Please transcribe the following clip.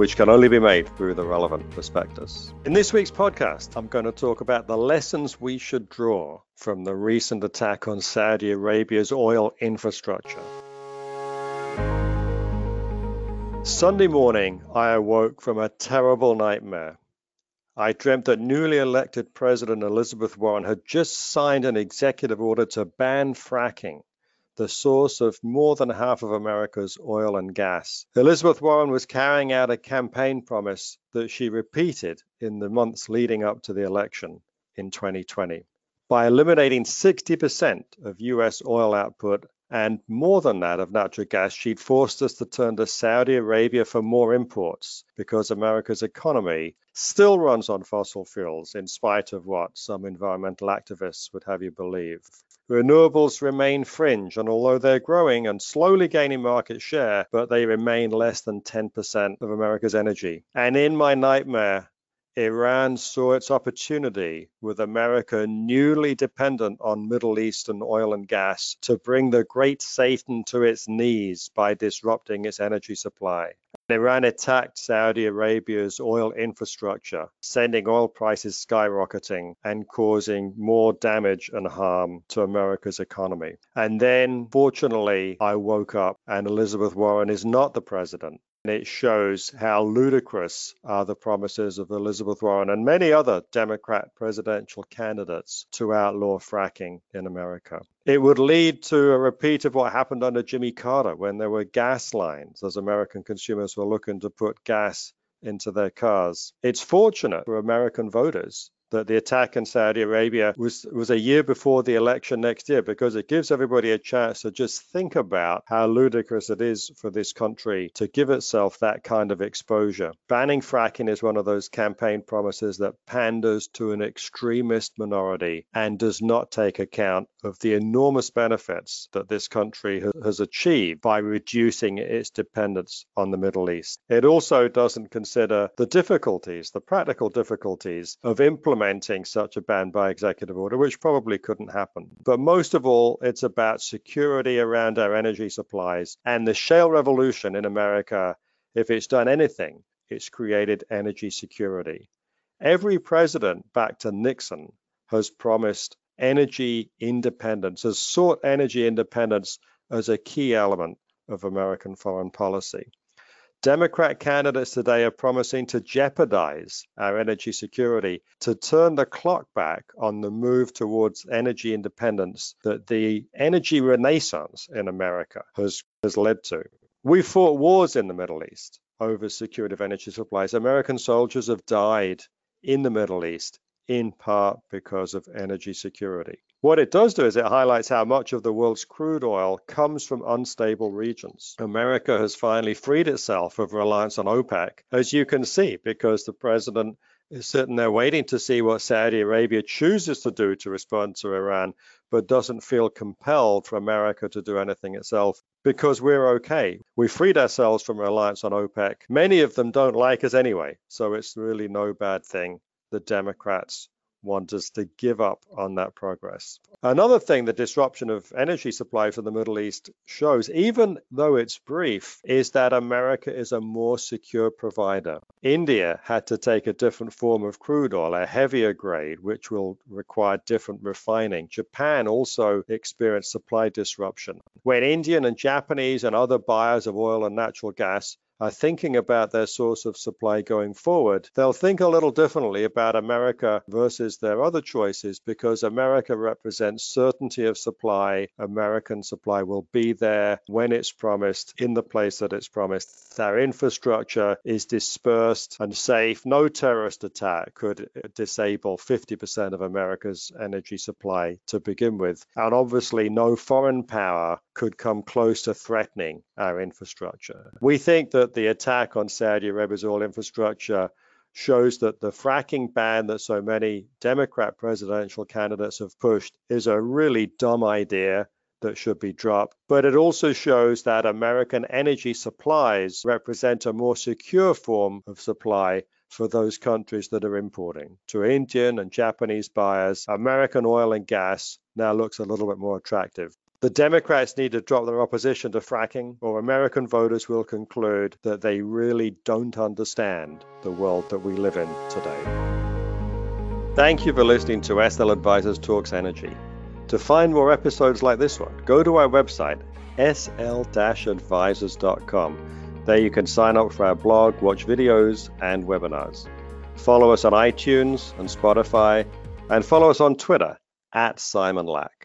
which can only be made through the relevant prospectus. In this week's podcast, I'm going to talk about the lessons we should draw from the recent attack on Saudi Arabia's oil infrastructure. Sunday morning, I awoke from a terrible nightmare. I dreamt that newly elected President Elizabeth Warren had just signed an executive order to ban fracking, the source of more than half of America's oil and gas. Elizabeth Warren was carrying out a campaign promise that she repeated in the months leading up to the election in 2020. By eliminating 60% of US oil output and more than that of natural gas, she'd forced us to turn to Saudi Arabia for more imports because America's economy still runs on fossil fuels, in spite of what some environmental activists would have you believe. Renewables remain fringe, and although they're growing and slowly gaining market share, but they remain less than 10% of America's energy. And in my nightmare, Iran saw its opportunity, with America newly dependent on Middle Eastern oil and gas, to bring the great Satan to its knees by disrupting its energy supply. Iran attacked Saudi Arabia's oil infrastructure, sending oil prices skyrocketing and causing more damage and harm to America's economy. And then, fortunately, I woke up and Elizabeth Warren is not the president. And it shows how ludicrous are the promises of Elizabeth Warren and many other Democrat presidential candidates to outlaw fracking in America. It would lead to a repeat of what happened under Jimmy Carter when there were gas lines as American consumers were looking to put gas into their cars. It's fortunate for American voters that the attack in Saudi Arabia was was a year before the election next year because it gives everybody a chance to just think about how ludicrous it is for this country to give itself that kind of exposure. Banning fracking is one of those campaign promises that panders to an extremist minority and does not take account of the enormous benefits that this country has achieved by reducing its dependence on the Middle East. It also doesn't consider the difficulties, the practical difficulties of implementing implementing such a ban by executive order, which probably couldn't happen. But most of all, it's about security around our energy supplies. And the shale revolution in America, if it's done anything, it's created energy security. Every president back to Nixon has promised energy independence, has sought energy independence as a key element of American foreign policy. Democrat candidates today are promising to jeopardize our energy security, to turn the clock back on the move towards energy independence that the energy renaissance in America has, has led to. We fought wars in the Middle East over security of energy supplies. American soldiers have died in the Middle East in part because of energy security. What it does do is it highlights how much of the world's crude oil comes from unstable regions. America has finally freed itself of reliance on OPEC, as you can see, because the president is sitting there waiting to see what Saudi Arabia chooses to do to respond to Iran, but doesn't feel compelled for America to do anything itself because we're okay. We freed ourselves from reliance on OPEC. Many of them don't like us anyway, so it's really no bad thing the Democrats want us to give up on that progress. Another thing the disruption of energy supply from the Middle East shows, even though it's brief, is that America is a more secure provider. India had to take a different form of crude oil, a heavier grade, which will require different refining. Japan also experienced supply disruption. When Indian and Japanese and other buyers of oil and natural gas are thinking about their source of supply going forward, they'll think a little differently about America versus their other choices because America represents certainty of supply. American supply will be there when it's promised, in the place that it's promised. Our infrastructure is dispersed and safe. No terrorist attack could disable 50% of America's energy supply to begin with. And obviously, no foreign power could come close to threatening our infrastructure. We think that the attack on Saudi Arabia's oil infrastructure shows that the fracking ban that so many Democrat presidential candidates have pushed is a really dumb idea that should be dropped. But it also shows that American energy supplies represent a more secure form of supply for those countries that are importing. To Indian and Japanese buyers, American oil and gas now looks a little bit more attractive. The Democrats need to drop their opposition to fracking, or American voters will conclude that they really don't understand the world that we live in today. Thank you for listening to SL Advisors Talks Energy. To find more episodes like this one, go to our website, sl-advisors.com. There you can sign up for our blog, watch videos, and webinars. Follow us on iTunes and Spotify, and follow us on Twitter at Simon Lack.